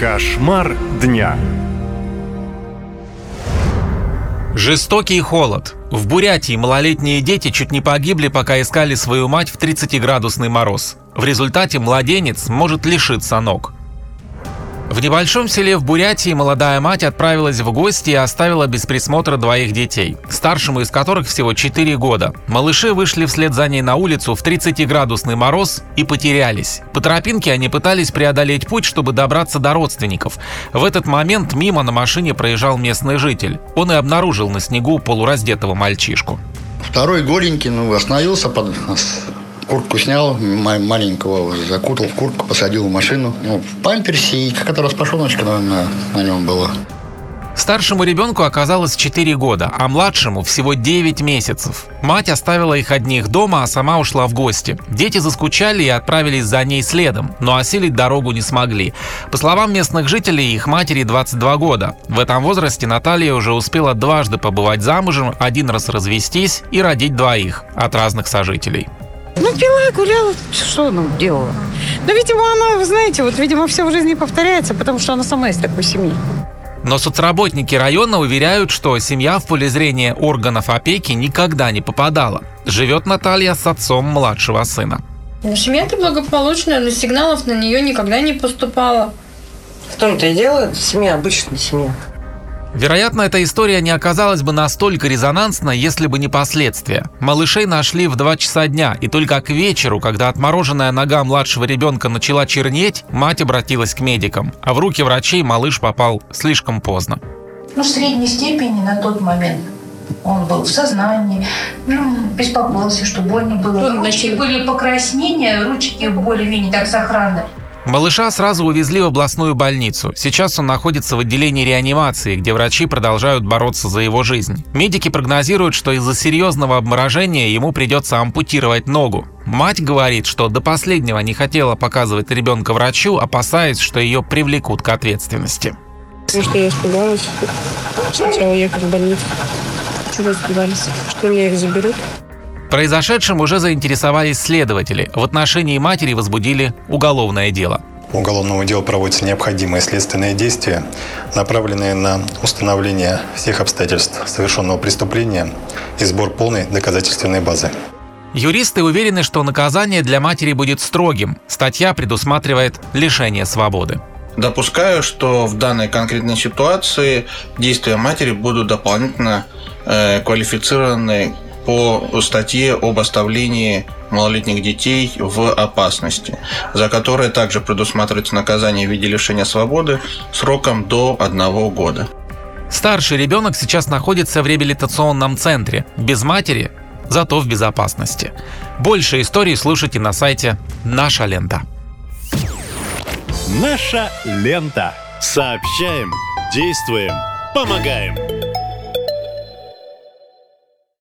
Кошмар дня. Жестокий холод. В Бурятии малолетние дети чуть не погибли, пока искали свою мать в 30-градусный мороз. В результате младенец может лишиться ног. В небольшом селе в Бурятии молодая мать отправилась в гости и оставила без присмотра двоих детей, старшему из которых всего 4 года. Малыши вышли вслед за ней на улицу в 30-градусный мороз и потерялись. По тропинке они пытались преодолеть путь, чтобы добраться до родственников. В этот момент мимо на машине проезжал местный житель. Он и обнаружил на снегу полураздетого мальчишку. Второй голенький, ну, остановился под куртку снял, маленького закутал в куртку, посадил в машину. Ну, в памперсе и какая-то распашоночка на, на, на нем была. Старшему ребенку оказалось 4 года, а младшему всего 9 месяцев. Мать оставила их одних дома, а сама ушла в гости. Дети заскучали и отправились за ней следом, но осилить дорогу не смогли. По словам местных жителей, их матери 22 года. В этом возрасте Наталья уже успела дважды побывать замужем, один раз развестись и родить двоих от разных сожителей. Ну, пила, гуляла, что ну, делала. Но, видимо, она, вы знаете, вот, видимо, все в жизни повторяется, потому что она сама из такой семьи. Но соцработники района уверяют, что семья в поле зрения органов опеки никогда не попадала. Живет Наталья с отцом младшего сына. Ну, семья-то благополучная, но сигналов на нее никогда не поступало. В том-то и дело, семья обычная семья. Вероятно, эта история не оказалась бы настолько резонансной, если бы не последствия. Малышей нашли в 2 часа дня, и только к вечеру, когда отмороженная нога младшего ребенка начала чернеть, мать обратилась к медикам, а в руки врачей малыш попал слишком поздно. Ну, в средней степени на тот момент он был в сознании, ну, беспокоился, что больно было. Ручки были покраснения, ручки более-менее так сохранны. Малыша сразу увезли в областную больницу. Сейчас он находится в отделении реанимации, где врачи продолжают бороться за его жизнь. Медики прогнозируют, что из-за серьезного обморожения ему придется ампутировать ногу. Мать говорит, что до последнего не хотела показывать ребенка врачу, опасаясь, что ее привлекут к ответственности. Потому что я испугалась. Сначала ехать в больницу. Чего испугались? Что меня их заберут? Произошедшим уже заинтересовались следователи. В отношении матери возбудили уголовное дело. Уголовному делу проводятся необходимые следственные действия, направленные на установление всех обстоятельств совершенного преступления и сбор полной доказательственной базы. Юристы уверены, что наказание для матери будет строгим. Статья предусматривает лишение свободы. Допускаю, что в данной конкретной ситуации действия матери будут дополнительно э, квалифицированы по статье об оставлении малолетних детей в опасности, за которое также предусматривается наказание в виде лишения свободы сроком до одного года. Старший ребенок сейчас находится в реабилитационном центре. Без матери, зато в безопасности. Больше историй слушайте на сайте «Наша лента». Наша лента. Сообщаем, действуем, помогаем.